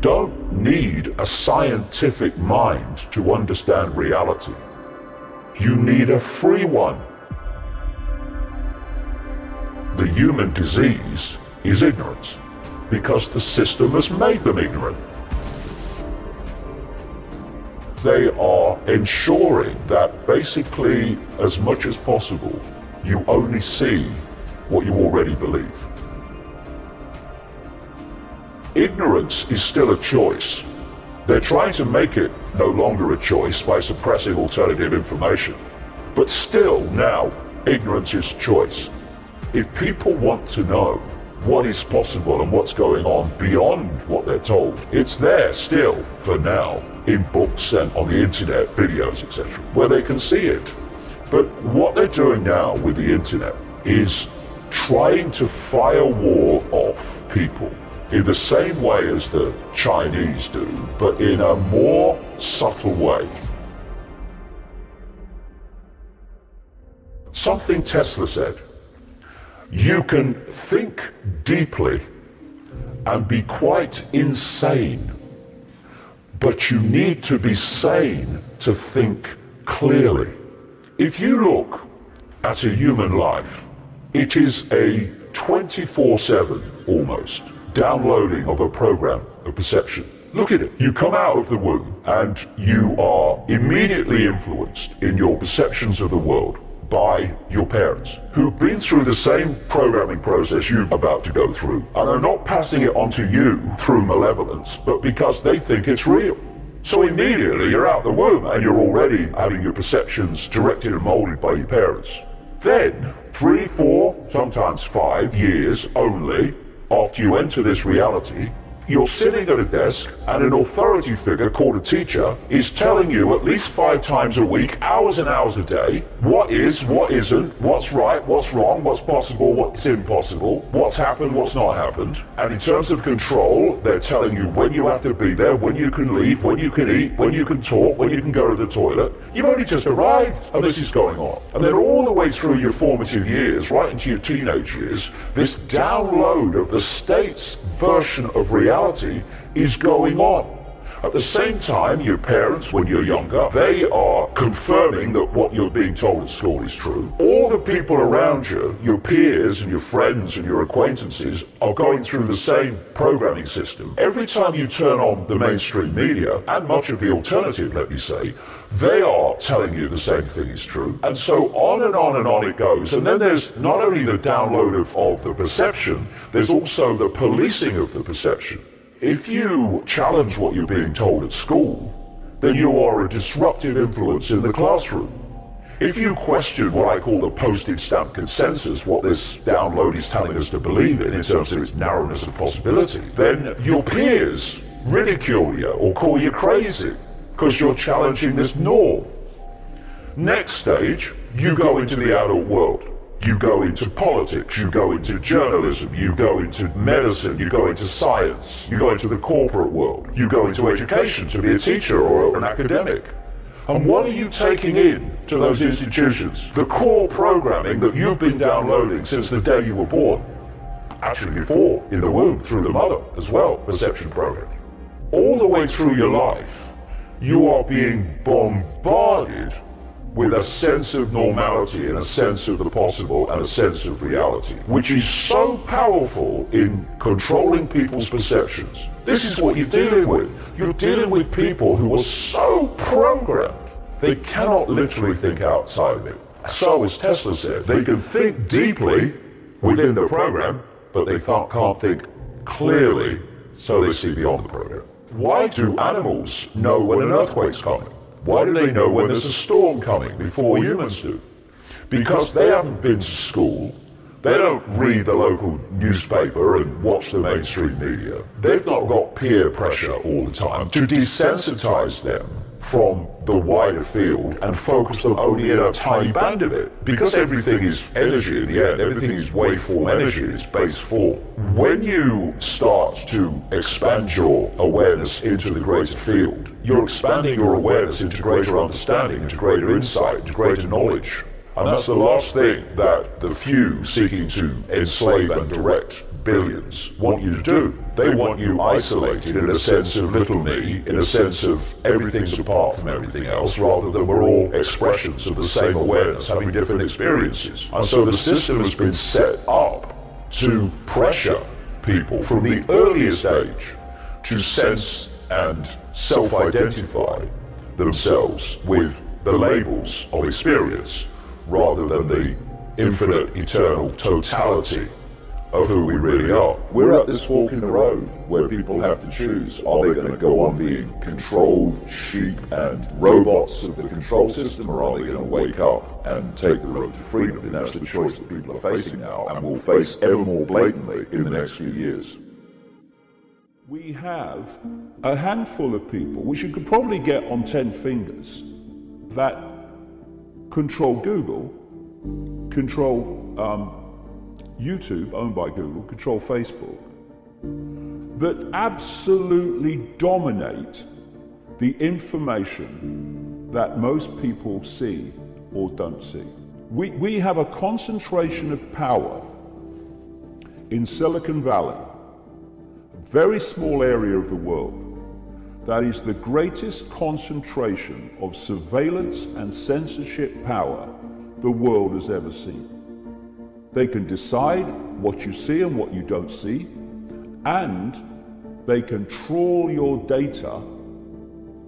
don't need a scientific mind to understand reality. You need a free one. The human disease is ignorance because the system has made them ignorant. They are ensuring that basically, as much as possible, you only see what you already believe. Ignorance is still a choice. They're trying to make it no longer a choice by suppressing alternative information. But still, now, ignorance is choice. If people want to know what is possible and what's going on beyond what they're told, it's there still, for now, in books and on the internet, videos, etc., where they can see it. But what they're doing now with the internet is trying to firewall off people in the same way as the Chinese do, but in a more subtle way. Something Tesla said. You can think deeply and be quite insane, but you need to be sane to think clearly. If you look at a human life, it is a 24 7 almost downloading of a program of perception. Look at it. You come out of the womb and you are immediately influenced in your perceptions of the world by your parents, who've been through the same programming process you're about to go through, and are not passing it on to you through malevolence, but because they think it's real. So immediately you're out the womb and you're already having your perceptions directed and molded by your parents. Then, three, four, sometimes five years only after you enter this reality, you're sitting at a desk and an authority figure called a teacher is telling you at least five times a week, hours and hours a day, what is, what isn't, what's right, what's wrong, what's possible, what's impossible, what's happened, what's not happened. And in terms of control, they're telling you when you have to be there, when you can leave, when you can eat, when you can talk, when you can go to the toilet. You've only just arrived and this is going on. And then all the way through your formative years, right into your teenage years, this download of the state's version of reality reality is going on. At the same time, your parents, when you're younger, they are confirming that what you're being told at school is true. All the people around you, your peers and your friends and your acquaintances, are going through the same programming system. Every time you turn on the mainstream media, and much of the alternative, let me say, they are telling you the same thing is true. And so on and on and on it goes. And then there's not only the download of, of the perception, there's also the policing of the perception. If you challenge what you're being told at school, then you are a disruptive influence in the classroom. If you question what I call the postage stamp consensus, what this download is telling us to believe in in terms of its narrowness of possibility, then your peers ridicule you or call you crazy because you're challenging this norm. Next stage, you go into the adult world. You go into politics, you go into journalism, you go into medicine, you go into science, you go into the corporate world, you go into education to be a teacher or an academic. And what are you taking in to those institutions? The core programming that you've been downloading since the day you were born. Actually before, in the womb, through the mother as well, perception programming. All the way through your life, you are being bombarded with a sense of normality and a sense of the possible and a sense of reality, which is so powerful in controlling people's perceptions. This is what you're dealing with. You're dealing with people who are so programmed, they cannot literally think outside of it. So, as Tesla said, they can think deeply within the program, but they can't think clearly, so they see beyond the program. Why do animals know when an earthquake's coming? Why do they know when there's a storm coming before humans do? Because they haven't been to school. They don't read the local newspaper and watch the mainstream media. They've not got peer pressure all the time to desensitize them from the wider field and focus them only in a tiny band of it. Because everything is energy in the end, everything is waveform energy, it's base form. When you start to expand your awareness into the greater field, you're expanding your awareness into greater understanding, into greater insight, into greater knowledge. And that's the last thing that the few seeking to enslave and direct billions want you to do. They want you isolated in a sense of little me, in a sense of everything's apart from everything else, rather than we're all expressions of the same awareness having different experiences. And so the system has been set up to pressure people from the earliest age to sense and self-identify themselves with the labels of experience rather than the infinite, eternal totality of who we really are. We're at this fork in the road where people have to choose. Are they going to go on being controlled sheep and robots of the control system, or are they going to wake up and take the road to freedom? And that's the choice that people are facing now and will face ever more blatantly in the next few years. We have a handful of people, which you could probably get on 10 fingers, that control Google, control um, YouTube, owned by Google, control Facebook, that absolutely dominate the information that most people see or don't see. We, we have a concentration of power in Silicon Valley, a very small area of the world, that is the greatest concentration of surveillance and censorship power the world has ever seen. They can decide what you see and what you don't see, and they control your data,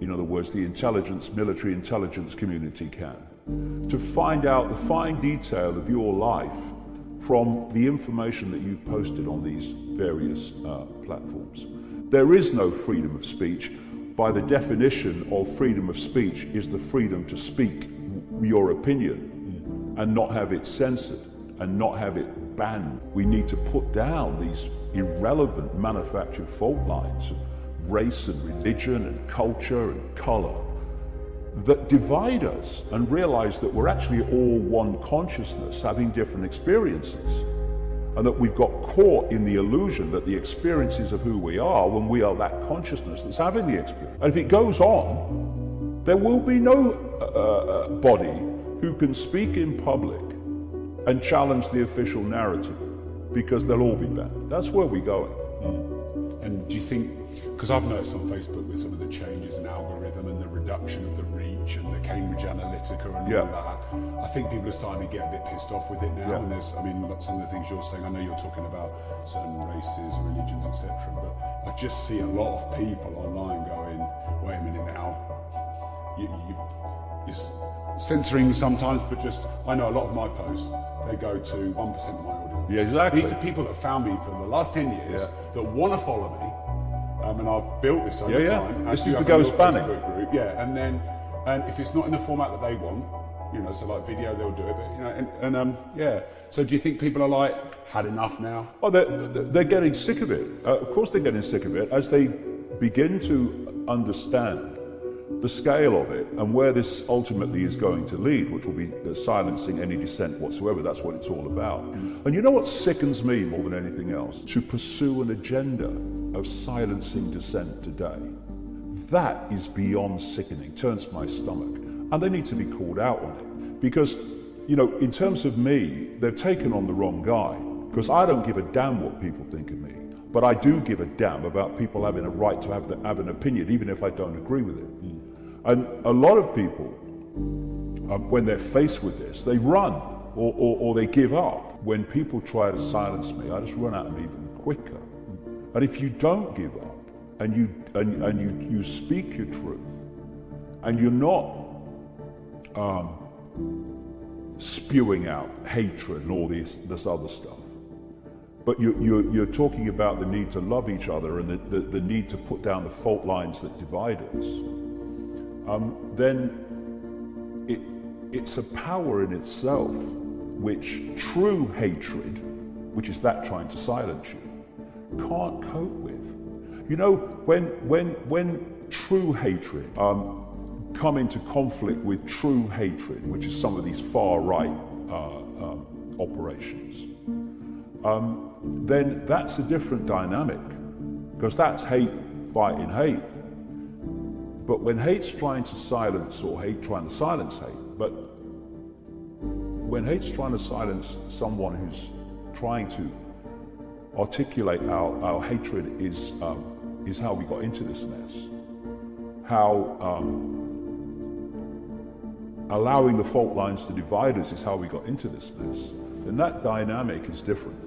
in other words, the intelligence, military intelligence community can, to find out the fine detail of your life from the information that you've posted on these various uh, platforms. There is no freedom of speech. By the definition of freedom of speech is the freedom to speak your opinion and not have it censored and not have it banned. We need to put down these irrelevant manufactured fault lines of race and religion and culture and color that divide us and realize that we're actually all one consciousness having different experiences. And that we've got caught in the illusion that the experiences of who we are when we are that consciousness that's having the experience. And if it goes on, there will be no uh, uh, body who can speak in public and challenge the official narrative because they'll all be banned. That's where we're going. Mm. And do you think, because I've noticed on Facebook with some of the changes in algorithm and the reduction of the reach and the Cambridge Analytica and all Yeah. that, I think people are starting to get a bit pissed off with it now. Yeah. And there's, I mean, some of the things you're saying, I know you're talking about certain races, religions, etc. But I just see a lot of people online going, wait a minute now, you, you, you're censoring sometimes, but just, I know a lot of my posts, they go to 1% of my audience. Yeah, exactly. These are people that found me for the last 10 years Yeah. that want to follow me. Um, and I've built this over Yeah, yeah. time. This is the Go on your Spanning. Facebook group. Yeah, and then and if it's not in the format that they want, you know, so like video, they'll do it. But you know, and, and um, yeah. So do you think people are like had enough now? Oh, they're, they're getting sick of it. Uh, of course, they're getting sick of it as they begin to understand the scale of it and where this ultimately is going to lead, which will be silencing any dissent whatsoever. That's what it's all about. And you know what sickens me more than anything else? To pursue an agenda of silencing dissent today. That is beyond sickening, turns my stomach. And they need to be called out on it. Because, you know, in terms of me, they've taken on the wrong guy. Because I don't give a damn what people think of me. But I do give a damn about people having a right to have, the, have an opinion, even if I don't agree with it. And a lot of people, um, when they're faced with this, they run or, or, or they give up. When people try to silence me, I just run at them even quicker. And if you don't give up and you, and, and you, you speak your truth and you're not um, spewing out hatred and all this, this other stuff, but you, you're, you're talking about the need to love each other and the, the, the need to put down the fault lines that divide us, um, then it, it's a power in itself which true hatred, which is that trying to silence you, can't cope with. You know, when, when, when true hatred um, come into conflict with true hatred, which is some of these far right uh, um, operations, um, then that's a different dynamic because that's hate fighting hate. But when hate's trying to silence, or hate trying to silence hate, but when hate's trying to silence someone who's trying to articulate our, our hatred is, um, is how we got into this mess. How um, allowing the fault lines to divide us is how we got into this mess. Then that dynamic is different.